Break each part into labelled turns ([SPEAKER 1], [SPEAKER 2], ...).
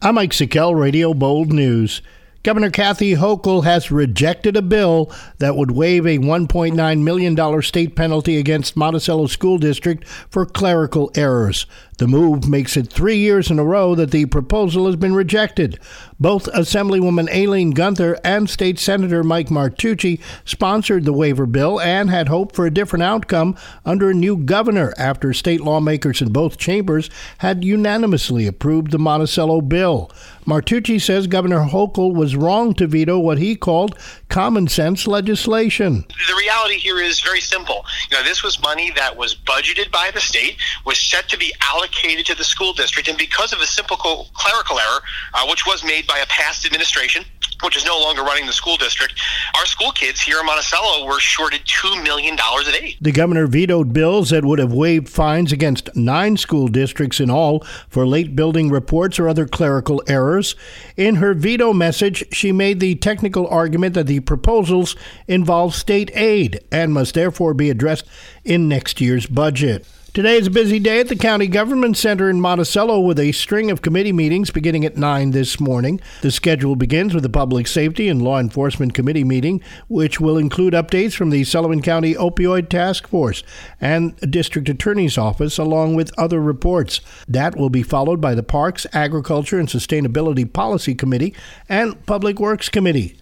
[SPEAKER 1] I'm Mike Sikel, Radio Bold News. Governor Kathy Hochul has rejected a bill that would waive a $1.9 million state penalty against Monticello School District for clerical errors. The move makes it three years in a row that the proposal has been rejected. Both Assemblywoman Aileen Gunther and State Senator Mike Martucci sponsored the waiver bill and had hoped for a different outcome under a new governor after state lawmakers in both chambers had unanimously approved the Monticello bill. Martucci says Governor Hochul was wrong to veto what he called common sense legislation.
[SPEAKER 2] The reality here is very simple. You know, this was money that was budgeted by the state, was set to be allocated to the school district, and because of a simple clerical error, uh, which was made by a past administration, which is no longer running the school district, our school kids here in Monticello were shorted $2 million of aid.
[SPEAKER 1] The governor vetoed bills that would have waived fines against nine school districts in all for late building reports or other clerical errors. In her veto message, she made the technical argument that the proposals involve state aid and must therefore be addressed in next year's budget. Today is a busy day at the County Government Center in Monticello with a string of committee meetings beginning at 9 this morning. The schedule begins with a Public Safety and Law Enforcement Committee meeting, which will include updates from the Sullivan County Opioid Task Force and District Attorney's Office, along with other reports. That will be followed by the Parks, Agriculture, and Sustainability Policy Committee and Public Works Committee.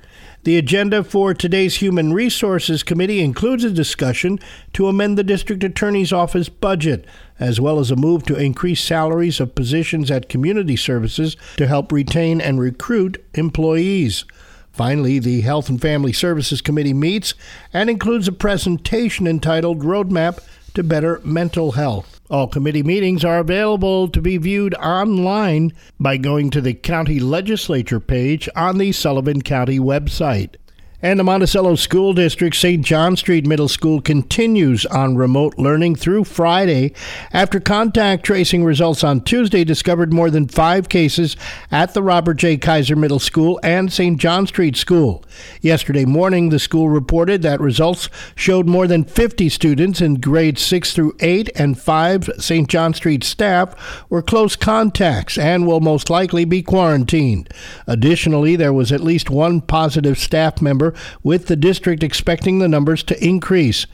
[SPEAKER 1] The agenda for today's Human Resources Committee includes a discussion to amend the District Attorney's Office budget, as well as a move to increase salaries of positions at community services to help retain and recruit employees. Finally, the Health and Family Services Committee meets and includes a presentation entitled Roadmap to Better Mental Health. All committee meetings are available to be viewed online by going to the county legislature page on the Sullivan County website. And the Monticello School District St. John Street Middle School continues on remote learning through Friday after contact tracing results on Tuesday discovered more than five cases at the Robert J. Kaiser Middle School and St. John Street School. Yesterday morning, the school reported that results showed more than 50 students in grades 6 through 8 and 5 St. John Street staff were close contacts and will most likely be quarantined. Additionally, there was at least one positive staff member with the district expecting the numbers to increase.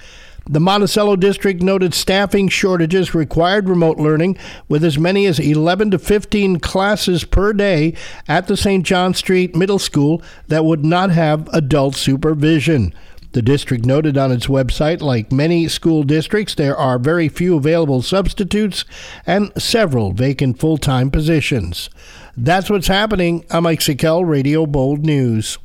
[SPEAKER 1] The Monticello district noted staffing shortages required remote learning with as many as 11 to 15 classes per day at the St. John Street Middle School that would not have adult supervision. The district noted on its website, like many school districts, there are very few available substitutes and several vacant full time positions. That's what's happening. I'm Mike Sikel, Radio Bold News.